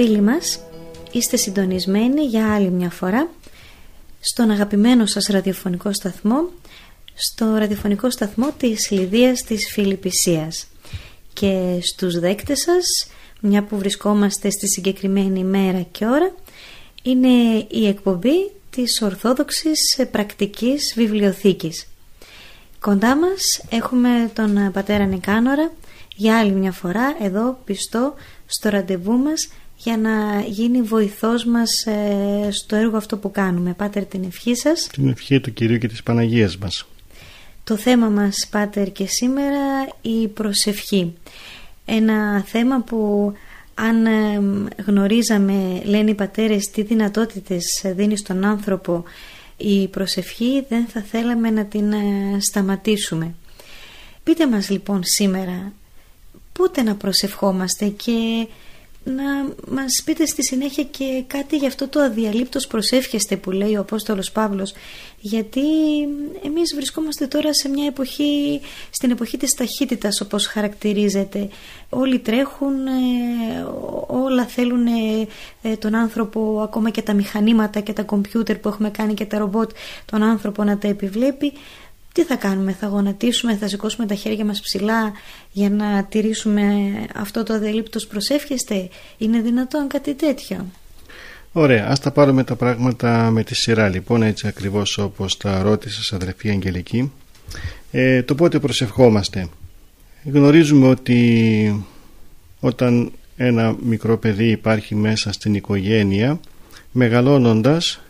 Φίλοι μας, είστε συντονισμένοι για άλλη μια φορά στον αγαπημένο σας ραδιοφωνικό σταθμό, στο ραδιοφωνικό σταθμό της Λιδίας της Φιλιππισίας και στους δέκτες σας, μια που βρισκόμαστε στη συγκεκριμένη μέρα και ώρα, είναι η εκπομπή της Ορθόδοξης Πρακτικής Βιβλιοθήκης. Κοντά μας έχουμε τον πατέρα Νικάνορα για άλλη μια φορά εδώ πιστό στο ραντεβού μας για να γίνει βοηθός μας ε, στο έργο αυτό που κάνουμε. Πάτερ την ευχή σας. Την ευχή του Κυρίου και της Παναγίας μας. Το θέμα μας Πάτερ και σήμερα η προσευχή. Ένα θέμα που αν ε, γνωρίζαμε λένε οι πατέρες τι δυνατότητες δίνει στον άνθρωπο η προσευχή δεν θα θέλαμε να την ε, σταματήσουμε. Πείτε μας λοιπόν σήμερα πότε να προσευχόμαστε και να μας πείτε στη συνέχεια και κάτι για αυτό το αδιαλείπτος προσεύχεστε που λέει ο Απόστολος Παύλος. Γιατί εμείς βρισκόμαστε τώρα σε μια εποχή, στην εποχή της ταχύτητας όπως χαρακτηρίζεται. Όλοι τρέχουν, ε, όλα θέλουν ε, ε, τον άνθρωπο ακόμα και τα μηχανήματα και τα κομπιούτερ που έχουμε κάνει και τα ρομπότ τον άνθρωπο να τα επιβλέπει τι θα κάνουμε, θα γονατίσουμε, θα σηκώσουμε τα χέρια μας ψηλά για να τηρήσουμε αυτό το αδελήπτος προσεύχεστε; Είναι δυνατόν κάτι τέτοιο; Ωραία, ας τα πάρουμε τα πράγματα με τη σειρά λοιπόν έτσι ακριβώς όπως τα ρώτησε αδερφή Αγγελική. Ε, το πότε προσευχόμαστε. Γνωρίζουμε ότι όταν ένα μικρό παιδί υπάρχει μέσα στην οικογένεια μεγαλώνοντας ε,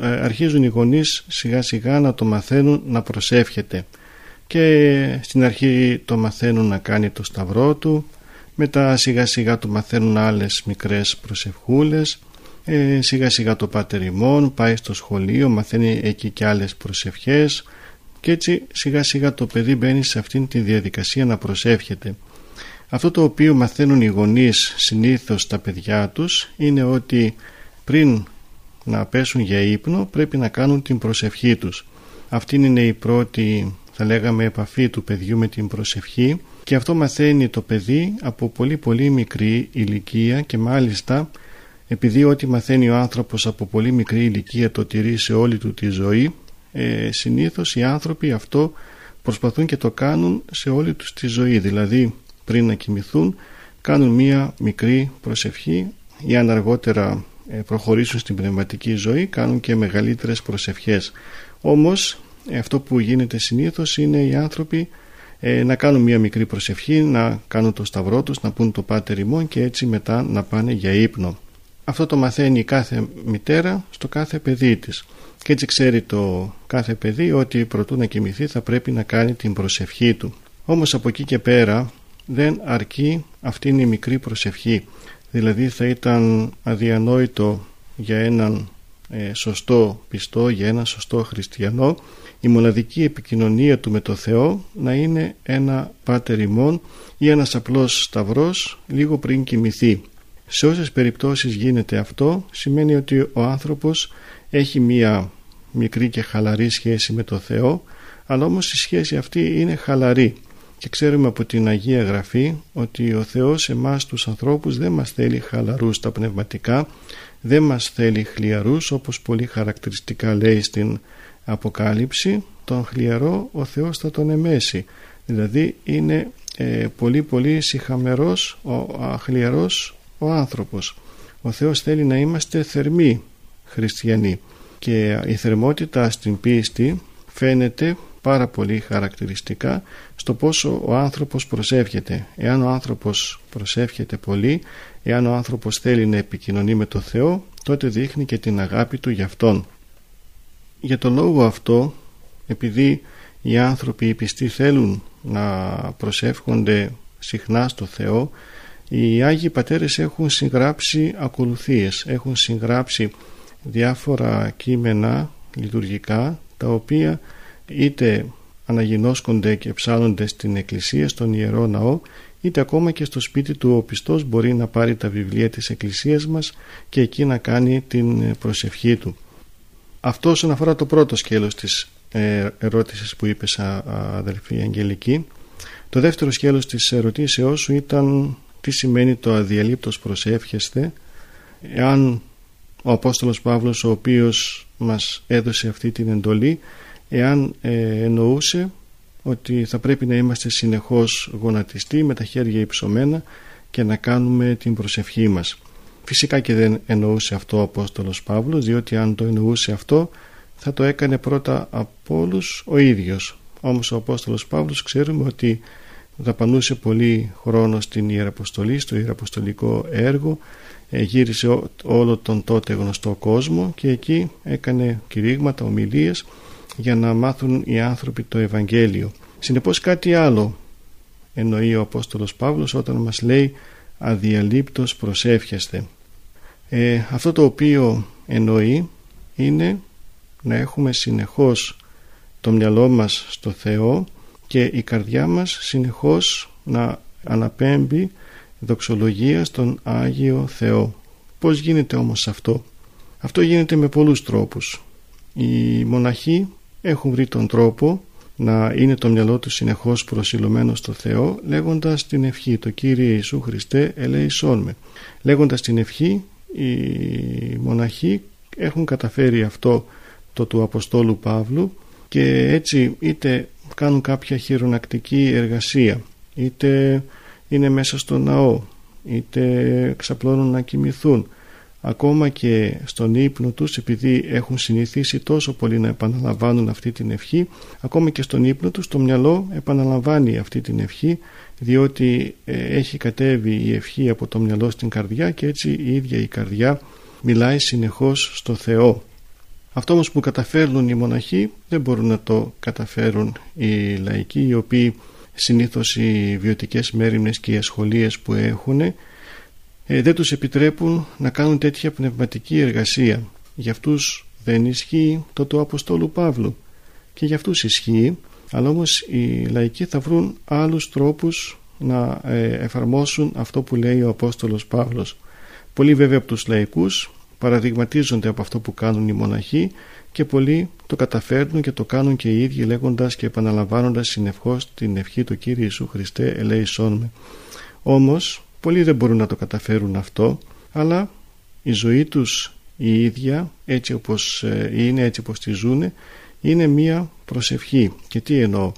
αρχίζουν οι γονείς σιγά σιγά να το μαθαίνουν να προσεύχεται. Και στην αρχή το μαθαίνουν να κάνει το σταυρό του μετά σιγά σιγά το μαθαίνουν άλλες μικρές προσευχούλες ε, σιγά σιγά το πάτερ πάει στο σχολείο μαθαίνει εκεί και άλλες προσευχές και έτσι σιγά σιγά το παιδί μπαίνει σε αυτήν τη διαδικασία να προσεύχεται. Αυτό το οποίο μαθαίνουν οι γονείς συνήθως τα παιδιά τους είναι ότι πριν να πέσουν για ύπνο πρέπει να κάνουν την προσευχή τους. Αυτή είναι η πρώτη θα λέγαμε επαφή του παιδιού με την προσευχή και αυτό μαθαίνει το παιδί από πολύ πολύ μικρή ηλικία και μάλιστα επειδή ό,τι μαθαίνει ο άνθρωπος από πολύ μικρή ηλικία το τηρεί σε όλη του τη ζωή ε, συνήθως οι άνθρωποι αυτό προσπαθούν και το κάνουν σε όλη τους τη ζωή δηλαδή πριν να κοιμηθούν κάνουν μία μικρή προσευχή ή αν αργότερα ε, προχωρήσουν στην πνευματική ζωή κάνουν και μεγαλύτερες προσευχές. Όμως ε, αυτό που γίνεται συνήθως είναι οι άνθρωποι ε, να κάνουν μια μικρή προσευχή να κάνουν το σταυρό τους να πούν το πάτερ ημών και έτσι μετά να πάνε για ύπνο. Αυτό το μαθαίνει κάθε μητέρα στο κάθε παιδί της. Και έτσι ξέρει το κάθε παιδί ότι προτού να κοιμηθεί θα πρέπει να κάνει την προσευχή του. Όμως από εκεί και πέρα δεν αρκεί αυτή η μικρή προσευχή δηλαδή θα ήταν αδιανόητο για έναν ε, σωστό πιστό, για έναν σωστό χριστιανό η μοναδική επικοινωνία του με το Θεό να είναι ένα πάτερ ημών ή ένας απλός σταυρός λίγο πριν κοιμηθεί. Σε όσες περιπτώσεις γίνεται αυτό σημαίνει ότι ο άνθρωπος έχει μία μικρή και χαλαρή σχέση με το Θεό αλλά όμως η σχέση αυτή είναι χαλαρή και ξέρουμε από την Αγία Γραφή ότι ο Θεός εμάς τους ανθρώπους δεν μας θέλει χαλαρούς τα πνευματικά δεν μας θέλει χλιαρούς όπως πολύ χαρακτηριστικά λέει στην Αποκάλυψη τον χλιαρό ο Θεός θα τον εμέσει δηλαδή είναι ε, πολύ πολύ συχαμερός, ο, αχλιαρός ο άνθρωπος. Ο Θεός θέλει να είμαστε θερμοί χριστιανοί και η θερμότητα στην πίστη φαίνεται πάρα πολύ χαρακτηριστικά στο πόσο ο άνθρωπος προσεύχεται. Εάν ο άνθρωπος προσεύχεται πολύ, εάν ο άνθρωπος θέλει να επικοινωνεί με το Θεό, τότε δείχνει και την αγάπη του για Αυτόν. Για τον λόγο αυτό, επειδή οι άνθρωποι οι πιστοί θέλουν να προσεύχονται συχνά στο Θεό, οι Άγιοι Πατέρες έχουν συγγράψει ακολουθίες, έχουν συγγράψει διάφορα κείμενα λειτουργικά τα οποία είτε αναγινώσκονται και ψάλλονται στην εκκλησία, στον Ιερό Ναό είτε ακόμα και στο σπίτι του ο πιστός μπορεί να πάρει τα βιβλία της εκκλησίας μας και εκεί να κάνει την προσευχή του. Αυτό όσον αφορά το πρώτο σκέλος της ε, ερώτησης που είπες αδελφή Αγγελική το δεύτερο σκέλος της ερωτήσεώς σου ήταν τι σημαίνει το αδιαλείπτος προσεύχεστε εάν ο Απόστολος Παύλος ο οποίος μας έδωσε αυτή την εντολή εάν ε, εννοούσε ότι θα πρέπει να είμαστε συνεχώς γονατιστοί με τα χέρια υψωμένα και να κάνουμε την προσευχή μας. Φυσικά και δεν εννοούσε αυτό ο Απόστολος Παύλος διότι αν το εννοούσε αυτό θα το έκανε πρώτα από όλους ο ίδιος. Όμως ο Απόστολος Παύλος ξέρουμε ότι δαπανούσε πολύ χρόνο στην Ιεραποστολή, στο Ιεραποστολικό έργο ε, γύρισε όλο τον τότε γνωστό κόσμο και εκεί έκανε κηρύγματα, ομιλίες για να μάθουν οι άνθρωποι το Ευαγγέλιο. Συνεπώς κάτι άλλο εννοεί ο Απόστολος Παύλος όταν μας λέει αδιαλείπτος προσεύχεστε. Ε, αυτό το οποίο εννοεί είναι να έχουμε συνεχώς το μυαλό μας στο Θεό και η καρδιά μας συνεχώς να αναπέμπει δοξολογία στον Άγιο Θεό. Πώς γίνεται όμως αυτό; Αυτό γίνεται με πολλούς τρόπους. Οι μοναχοί έχουν βρει τον τρόπο να είναι το μυαλό τους συνεχώς προσιλωμένο στο Θεό λέγοντας την ευχή το Κύριε Ιησού Χριστέ ελέησόν με λέγοντας την ευχή οι μοναχοί έχουν καταφέρει αυτό το του Αποστόλου Παύλου και έτσι είτε κάνουν κάποια χειρονακτική εργασία είτε είναι μέσα στο ναό είτε ξαπλώνουν να κοιμηθούν ακόμα και στον ύπνο τους επειδή έχουν συνηθίσει τόσο πολύ να επαναλαμβάνουν αυτή την ευχή ακόμα και στον ύπνο τους το μυαλό επαναλαμβάνει αυτή την ευχή διότι ε, έχει κατέβει η ευχή από το μυαλό στην καρδιά και έτσι η ίδια η καρδιά μιλάει συνεχώς στο Θεό. Αυτό όμως που καταφέρνουν οι μοναχοί δεν μπορούν να το καταφέρουν οι λαϊκοί οι οποίοι συνήθως οι βιωτικές μέρημνες και οι ασχολίες που έχουν ε, δεν τους επιτρέπουν να κάνουν τέτοια πνευματική εργασία. Για αυτούς δεν ισχύει το του Αποστόλου Παύλου και για αυτούς ισχύει αλλά όμως οι λαϊκοί θα βρουν άλλους τρόπους να ε, εφαρμόσουν αυτό που λέει ο Απόστολος Παύλος. Πολλοί βέβαια από τους λαϊκούς παραδειγματίζονται από αυτό που κάνουν οι μοναχοί και πολλοί το καταφέρνουν και το κάνουν και οι ίδιοι λέγοντας και επαναλαμβάνοντας συνεχώς την ευχή του Κύριου Ιησού Χριστέ ελέησόν με. Όμως πολλοί δεν μπορούν να το καταφέρουν αυτό αλλά η ζωή τους η ίδια έτσι όπως ε, είναι έτσι όπως τη ζουν είναι μία προσευχή. Και τι εννοώ;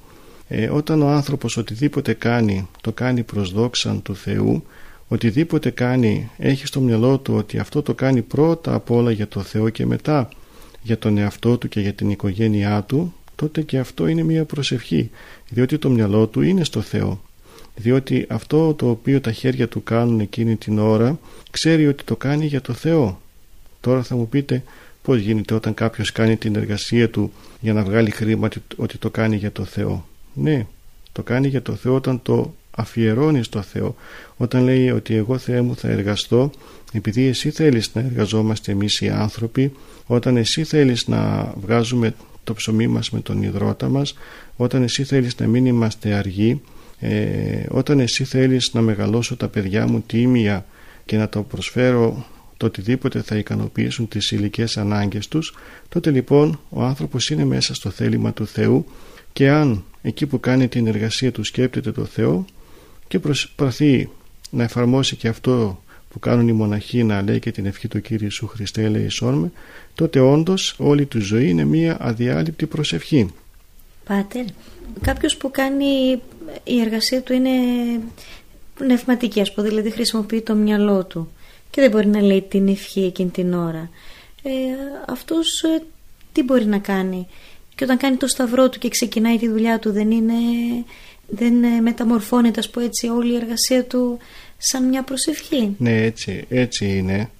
Ε, όταν ο άνθρωπος οτιδήποτε κάνει το κάνει προς δόξαν του Θεού οτιδήποτε κάνει έχει στο μυαλό του ότι αυτό το κάνει πρώτα απ' όλα για το Θεό και μετά για τον εαυτό του και για την οικογένειά του τότε και αυτό είναι μια προσευχή διότι το μυαλό του είναι στο Θεό διότι αυτό το οποίο τα χέρια του κάνουν εκείνη την ώρα ξέρει ότι το κάνει για το Θεό. Τώρα θα μου πείτε πως γίνεται όταν κάποιος κάνει την εργασία του για να βγάλει χρήμα ότι το κάνει για το Θεό. Ναι το κάνει για το Θεό όταν το αφιερώνεις στο Θεό. Όταν λέει ότι εγώ Θεέ μου θα εργαστώ επειδή εσύ θέλεις να εργαζόμαστε εμείς οι άνθρωποι όταν εσύ θέλεις να βγάζουμε το ψωμί μας με τον υδρότα μας όταν εσύ θέλεις να μην είμαστε αργοί ε, όταν εσύ θέλεις να μεγαλώσω τα παιδιά μου τίμια και να το προσφέρω το οτιδήποτε θα ικανοποιήσουν τις υλικές ανάγκες τους τότε λοιπόν ο άνθρωπος είναι μέσα στο θέλημα του Θεού και αν εκεί που κάνει την εργασία του σκέπτεται το Θεό και προσπαθεί να εφαρμόσει και αυτό που κάνουν οι μοναχοί να λέει και την ευχή του Κύριου Ιησού Χριστέ ελεησόν με τότε όντως όλη του ζωή είναι μια αδιάλειπτη προσευχή. Πάτερ, κάποιος που κάνει η εργασία του είναι πνευματική ας πω, δηλαδή χρησιμοποιεί το μυαλό του και δεν μπορεί να λέει την ευχή εκείνη την ώρα. Ε, αυτός ε, τι μπορεί να κάνει; Και όταν κάνει το σταυρό του και ξεκινάει τη δουλειά του δεν είναι δεν ε, μεταμορφώνεται ας πω έτσι όλη η εργασία του σαν μια προσευχή; Ναι έτσι, έτσι είναι.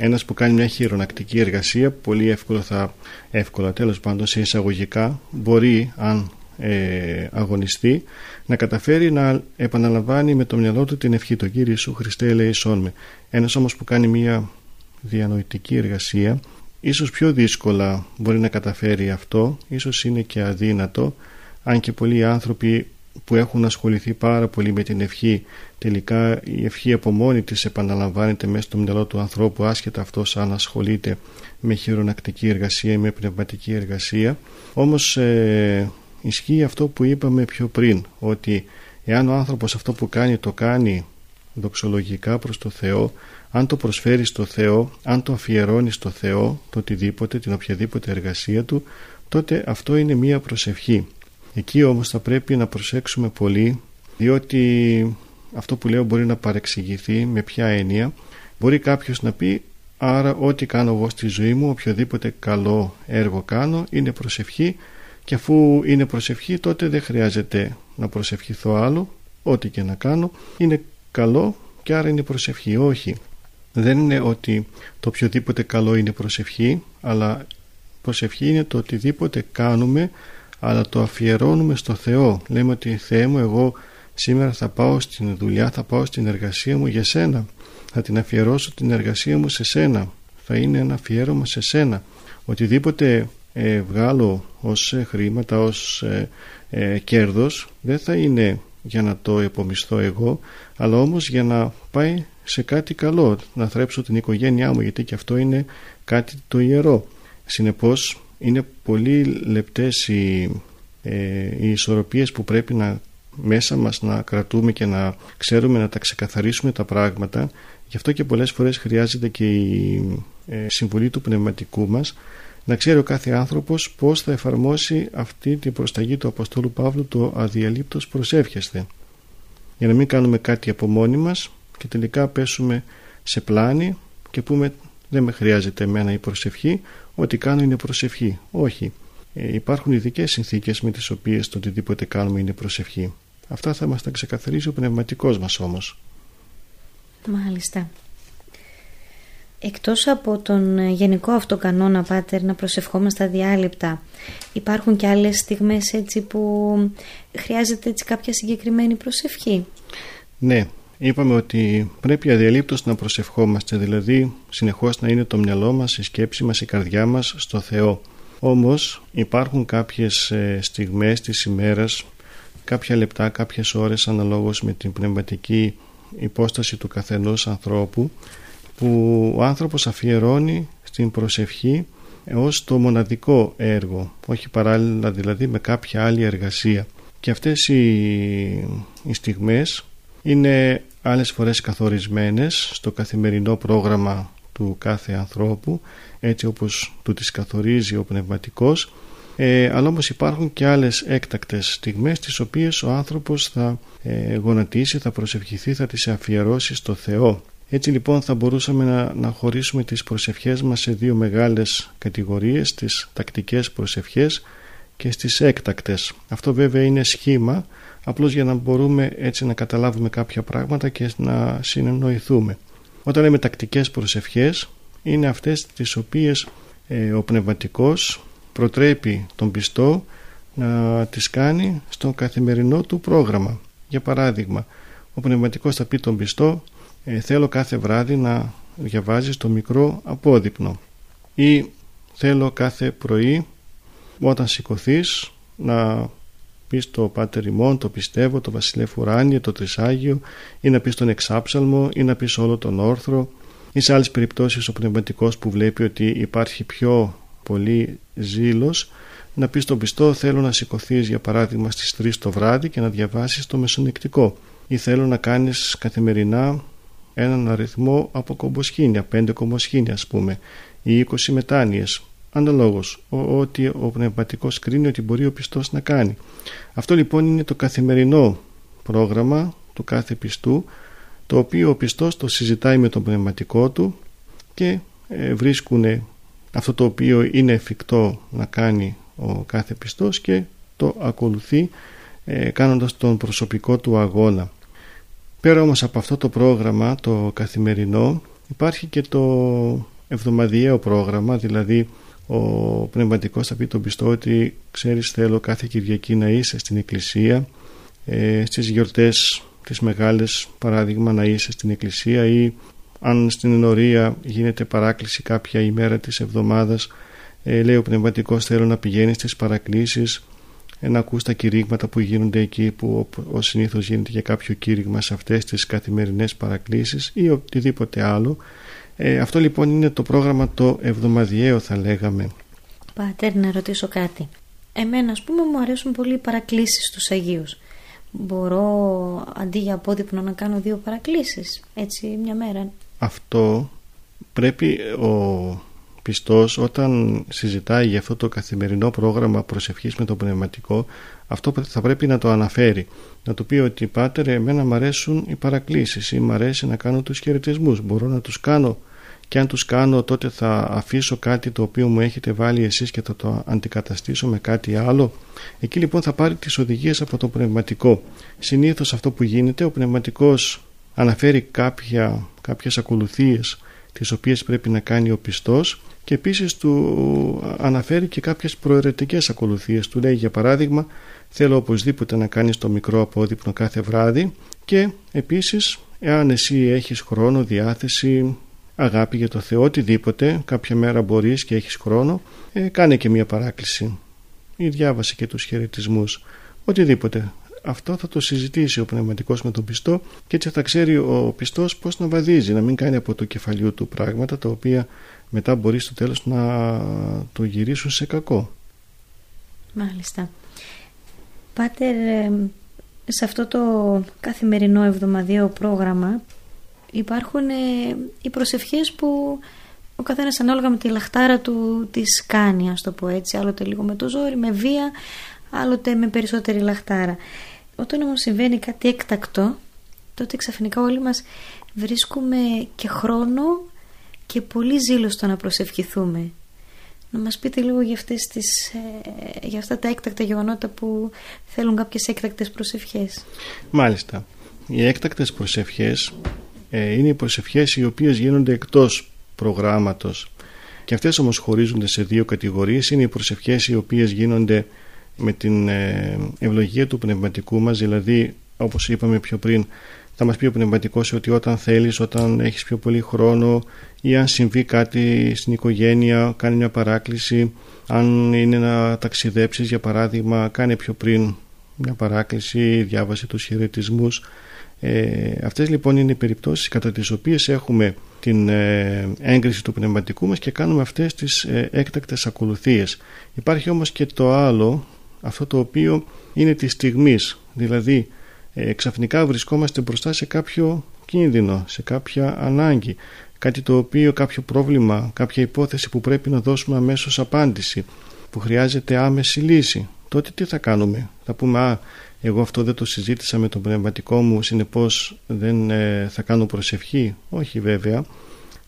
Ένας που κάνει μια χειρονακτική εργασία πολύ εύκολα θα εύκολα τέλος πάντων σε εισαγωγικά μπορεί αν ε, αγωνιστεί να καταφέρει να επαναλαμβάνει με το μυαλό του την ευχή του Κύριε Ιησού Χριστέ ελεησόν με. Ένας όμως που κάνει μια διανοητική εργασία ίσως πιο δύσκολα μπορεί να καταφέρει αυτό ίσως είναι και αδύνατο αν και πολλοί άνθρωποι που έχουν ασχοληθεί πάρα πολύ με την ευχή τελικά η ευχή από μόνη της επαναλαμβάνεται μέσα στο μυαλό του ανθρώπου άσχετα αυτός αν ασχολείται με χειρονακτική εργασία ή με πνευματική εργασία όμως ε, ισχύει αυτό που είπαμε πιο πριν ότι εάν ο άνθρωπος αυτό που κάνει το κάνει δοξολογικά προς το Θεό αν το προσφέρει στο Θεό αν το αφιερώνει στο Θεό το οτιδήποτε, την οποιαδήποτε εργασία του τότε αυτό είναι μία προσευχή. Εκεί όμως θα πρέπει να προσέξουμε πολύ διότι αυτό που λέω μπορεί να παρεξηγηθεί με ποια έννοια. Μπορεί κάποιος να πει άρα ό,τι κάνω εγώ στη ζωή μου οποιοδήποτε καλό έργο κάνω είναι προσευχή και αφού είναι προσευχή τότε δεν χρειάζεται να προσευχηθώ άλλο. Ό,τι και να κάνω είναι καλό και άρα είναι προσευχή. Όχι. Δεν είναι ότι το οποιοδήποτε καλό είναι προσευχή αλλά προσευχή είναι το οτιδήποτε κάνουμε αλλά το αφιερώνουμε στο Θεό. Λέμε ότι Θεέ μου εγώ σήμερα θα πάω στην δουλειά θα πάω στην εργασία μου για σένα. Θα την αφιερώσω την εργασία μου σε σένα. Θα είναι ένα αφιέρωμα σε σένα. Οτιδήποτε ε, βγάλω ως ε, χρήματα, ως ε, ε, κέρδος. Δεν θα είναι για να το επομισθώ εγώ αλλά όμως για να πάει σε κάτι καλό να θρέψω την οικογένειά μου γιατί και αυτό είναι κάτι το ιερό. Συνεπώς είναι πολύ λεπτές οι, ε, οι ισορροπίες που πρέπει να μέσα μας να κρατούμε και να ξέρουμε να τα ξεκαθαρίσουμε τα πράγματα. Γι' αυτό και πολλές φορές χρειάζεται και η συμβουλή του πνευματικού μας να ξέρει ο κάθε άνθρωπος πώς θα εφαρμόσει αυτή την προσταγή του Αποστόλου Παύλου το αδιαλείπτος προσεύχεστε για να μην κάνουμε κάτι από μόνοι μας και τελικά πέσουμε σε πλάνη και πούμε δεν με χρειάζεται εμένα η προσευχή ό,τι κάνω είναι προσευχή όχι. Ε, υπάρχουν ειδικές συνθήκες με τις οποίες το οτιδήποτε κάνουμε είναι προσευχή. Αυτά θα μας τα ξεκαθαρίσει ο πνευματικός μας όμως Μάλιστα Εκτός από τον ε, γενικό αυτό κανόνα, Πάτερ, να προσευχόμαστε αδιάλειπτα, υπάρχουν και άλλες στιγμές έτσι που χρειάζεται έτσι κάποια συγκεκριμένη προσευχή; Ναι, είπαμε ότι πρέπει αδιαλείπτως να προσευχόμαστε, δηλαδή συνεχώς να είναι το μυαλό μας, η σκέψη μας, η καρδιά μας στο Θεό. Όμως υπάρχουν κάποιες ε, στιγμές της ημέρας, κάποια λεπτά, κάποιες ώρες αναλόγως με την πνευματική υπόσταση του καθενός ανθρώπου που ο άνθρωπος αφιερώνει στην προσευχή ως το μοναδικό έργο όχι παράλληλα δηλαδή με κάποια άλλη εργασία. Και αυτές οι, οι στιγμές είναι άλλες φορές καθορισμένες στο καθημερινό πρόγραμμα του κάθε ανθρώπου έτσι όπως του τις καθορίζει ο πνευματικός. Ε, αλλά όμως υπάρχουν και άλλες έκτακτες στιγμές τις οποίες ο άνθρωπος θα ε, γονατίσει, θα προσευχηθεί, θα τις αφιερώσει στο Θεό έτσι λοιπόν θα μπορούσαμε να, να χωρίσουμε τις προσευχές μας σε δύο μεγάλες κατηγορίες, τις τακτικές προσευχές και στις έκτακτες. Αυτό βέβαια είναι σχήμα, απλώς για να μπορούμε έτσι να καταλάβουμε κάποια πράγματα και να συνεννοηθούμε. Όταν λέμε τακτικές προσευχές, είναι αυτές τις οποίες ε, ο πνευματικός προτρέπει τον πιστό να τις κάνει στο καθημερινό του πρόγραμμα. Για παράδειγμα, ο πνευματικός θα πει τον πιστό ε, θέλω κάθε βράδυ να διαβάζεις το μικρό απόδειπνο. Ή θέλω κάθε πρωί όταν σηκωθείς να πεις το Πάτερ ημών, το πιστεύω, το Βασιλεύ Ουράνιε, το Τρισάγιο ή να πεις τον Εξάψαλμο ή να πεις όλο τον Όρθρο. Ή σε άλλες περιπτώσεις ο πνευματικός που βλέπει ότι υπάρχει πιο πολύ ζήλος να πεις τον πιστό θέλω να σηκωθείς για παράδειγμα στις 3 το βράδυ και να διαβάσεις το μεσονεκτικό ή θέλω να κάνεις καθημερινά έναν αριθμό από κομποσχήνια, πέντε κομποσχήνια ας πούμε ή 20 μετάνοιες αναλόγως ό,τι ο πνευματικός κρίνει ότι μπορεί ο πιστός να κάνει αυτό λοιπόν είναι το καθημερινό πρόγραμμα του κάθε πιστού το οποίο ο πιστός το συζητάει με τον πνευματικό του και ε, βρίσκουν αυτό το οποίο είναι εφικτό να κάνει ο κάθε πιστός και το ακολουθεί ε, κάνοντας τον προσωπικό του αγώνα. Πέρα όμως από αυτό το πρόγραμμα το καθημερινό υπάρχει και το εβδομαδιαίο πρόγραμμα δηλαδή ο πνευματικός θα πει τον πιστό ότι ξέρεις θέλω κάθε Κυριακή να είσαι στην εκκλησία ε, στις γιορτές τις μεγάλες παράδειγμα να είσαι στην εκκλησία ή αν στην ενορία γίνεται παράκληση κάποια ημέρα της εβδομάδας ε, λέει ο πνευματικός θέλω να πηγαίνεις στις παρακλήσεις ε, να ακούς τα κηρύγματα που γίνονται εκεί που ο συνήθως γίνεται για κάποιο κήρυγμα σε αυτές τις καθημερινές παρακλήσεις ή οτιδήποτε άλλο. Ε, αυτό λοιπόν είναι το πρόγραμμα το εβδομαδιαίο θα λέγαμε. Πάτερ να ρωτήσω κάτι. Εμένα ας πούμε μου αρέσουν πολύ οι παρακλήσεις στους Αγίους. Μπορώ αντί για απόδειπνο να κάνω δύο παρακλήσεις έτσι μια μέρα. Αυτό πρέπει ο πιστός όταν συζητάει για αυτό το καθημερινό πρόγραμμα προσευχής με το πνευματικό αυτό θα πρέπει να το αναφέρει. Να του πει ότι πάτερ εμένα μου αρέσουν οι παρακλήσεις. Ή μου αρέσει να κάνω τους χαιρετισμούς. μπορώ να τους κάνω. Και αν τους κάνω τότε θα αφήσω κάτι το οποίο μου έχετε βάλει εσείς και θα το αντικαταστήσω με κάτι άλλο εκεί λοιπόν θα πάρει τις οδηγίες από το πνευματικό. Συνήθως αυτό που γίνεται ο πνευματικός αναφέρει κάποια, κάποιες ακολουθίες τις οποίες πρέπει να κάνει ο πιστός και επίσης του αναφέρει και κάποιες προαιρετικές ακολουθίες του λέει για παράδειγμα θέλω οπωσδήποτε να κάνεις το μικρό απόδειπνο κάθε βράδυ και επίσης εάν εσύ έχεις χρόνο, διάθεση, αγάπη για το Θεό, οτιδήποτε κάποια μέρα μπορείς και έχεις χρόνο ε, κάνε και μια παράκληση ή διάβασε και τους χαιρετισμούς. οτιδήποτε αυτό θα το συζητήσει ο πνευματικός με τον πιστό και έτσι θα ξέρει ο πιστός πώς να βαδίζει να μην κάνει από το κεφαλιού του πράγματα τα οποία μετά μπορεί στο τέλος να το γυρίσουν σε κακό. Μάλιστα. Πάτερ σε αυτό το καθημερινό εβδομαδιαίο πρόγραμμα υπάρχουν ε, οι προσευχές που ο καθένας ανάλογα με τη λαχτάρα του τις κάνει ας το πω έτσι άλλοτε λίγο με το ζόρι, με βία άλλοτε με περισσότερη λαχτάρα. Όταν όμως συμβαίνει κάτι έκτακτο τότε ξαφνικά όλοι μας βρίσκουμε και χρόνο και πολύ ζήλο στο να προσευχηθούμε. Να μας πείτε λίγο για, αυτές τις, ε, για αυτά τα έκτακτα γεγονότα που θέλουν κάποιες έκτακτες προσευχές. Μάλιστα. Οι έκτακτες προσευχές ε, είναι οι προσευχές οι οποίες γίνονται εκτός προγράμματος. Και αυτές όμως χωρίζονται σε δύο κατηγορίες. Είναι οι προσευχές οι οποίες γίνονται με την ε, ευλογία του πνευματικού μας δηλαδή όπως είπαμε πιο πριν θα μας πει ο πνευματικός ότι όταν θέλεις, όταν έχεις πιο πολύ χρόνο ή αν συμβεί κάτι στην οικογένεια κάνει μια παράκληση αν είναι να ταξιδέψεις για παράδειγμα κάνει πιο πριν μια παράκληση διάβασε τους χαιρετισμούς. Ε, αυτές λοιπόν είναι οι περιπτώσεις κατά τις οποίες έχουμε την ε, έγκριση του πνευματικού μας και κάνουμε αυτές τις ε, έκτακτες ακολουθίες. Υπάρχει όμως και το άλλο, αυτό το οποίο είναι της στιγμής, δηλαδή ε, ξαφνικά βρισκόμαστε μπροστά σε κάποιο κίνδυνο, σε κάποια ανάγκη, κάτι το οποίο κάποιο πρόβλημα, κάποια υπόθεση που πρέπει να δώσουμε αμέσως απάντηση, που χρειάζεται άμεση λύση. Τότε τι θα κάνουμε, θα πούμε «Α, εγώ αυτό δεν το συζήτησα με τον πνευματικό μου συνεπώς δεν ε, θα κάνω προσευχή όχι βέβαια.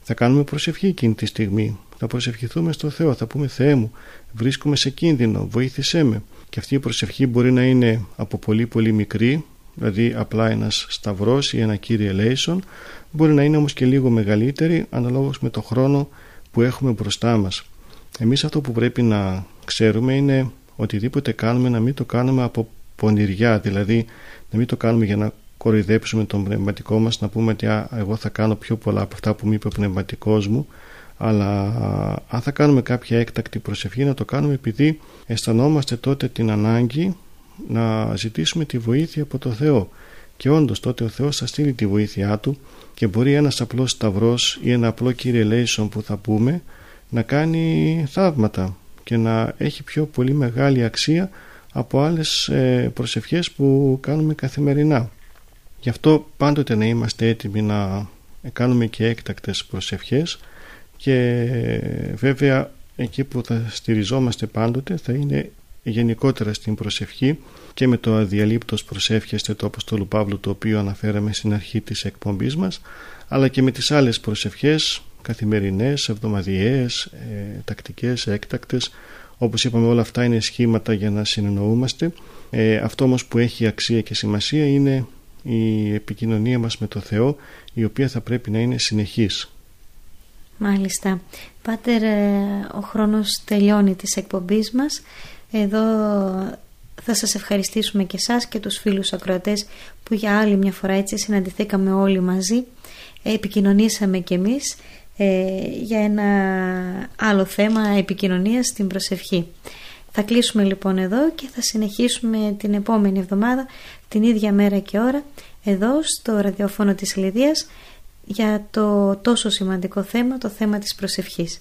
Θα κάνουμε προσευχή εκείνη τη στιγμή. Θα προσευχηθούμε στο Θεό. Θα πούμε Θεέ μου βρίσκομαι σε κίνδυνο. Βοήθησέ με και αυτή η προσευχή μπορεί να είναι από πολύ πολύ μικρή δηλαδή απλά ένας σταυρός ή ένα Κύριε Eleison μπορεί να είναι όμως και λίγο μεγαλύτερη αναλόγως με το χρόνο που έχουμε μπροστά μας. Εμείς αυτό που πρέπει να ξέρουμε είναι οτιδήποτε κάνουμε να μην το κάνουμε από πονηριά, δηλαδή να μην το κάνουμε για να κοροϊδέψουμε τον πνευματικό μας, να πούμε ότι α, εγώ θα κάνω πιο πολλά από αυτά που μου είπε ο πνευματικός μου, αλλά αν θα κάνουμε κάποια έκτακτη προσευχή να το κάνουμε επειδή αισθανόμαστε τότε την ανάγκη να ζητήσουμε τη βοήθεια από το Θεό και όντως τότε ο Θεός θα στείλει τη βοήθειά Του και μπορεί ένας απλός σταυρός ή ένα απλό Κύριε Λέισον που θα πούμε να κάνει θαύματα και να έχει πιο πολύ μεγάλη αξία από άλλες ε, προσευχές που κάνουμε καθημερινά. Γι' αυτό πάντοτε να είμαστε έτοιμοι να κάνουμε και έκτακτες προσευχές και βέβαια εκεί που θα στηριζόμαστε πάντοτε θα είναι γενικότερα στην προσευχή και με το αδιαλείπτος προσεύχεστε του Αποστόλου Παύλου το οποίο αναφέραμε στην αρχή της εκπομπής μας αλλά και με τις άλλες προσευχές καθημερινές, εβδομαδιαίες, ε, τακτικές, έκτακτες. Όπως είπαμε όλα αυτά είναι σχήματα για να συνεννοούμαστε. Ε, αυτό όμως που έχει αξία και σημασία είναι η επικοινωνία μας με το Θεό η οποία θα πρέπει να είναι συνεχής Μάλιστα. Πάτερ, ε, ο χρόνος τελειώνει της εκπομπής μας. Εδώ θα σας ευχαριστήσουμε και εσάς και τους φίλους ακροατές που για άλλη μια φορά έτσι συναντηθήκαμε όλοι μαζί. Επικοινωνήσαμε κι εμείς ε, για ένα άλλο θέμα επικοινωνίας στην προσευχή. Θα κλείσουμε λοιπόν εδώ και θα συνεχίσουμε την επόμενη εβδομάδα την ίδια μέρα και ώρα εδώ στο ραδιόφωνο της Λιδίας για το τόσο σημαντικό θέμα, το θέμα της προσευχής.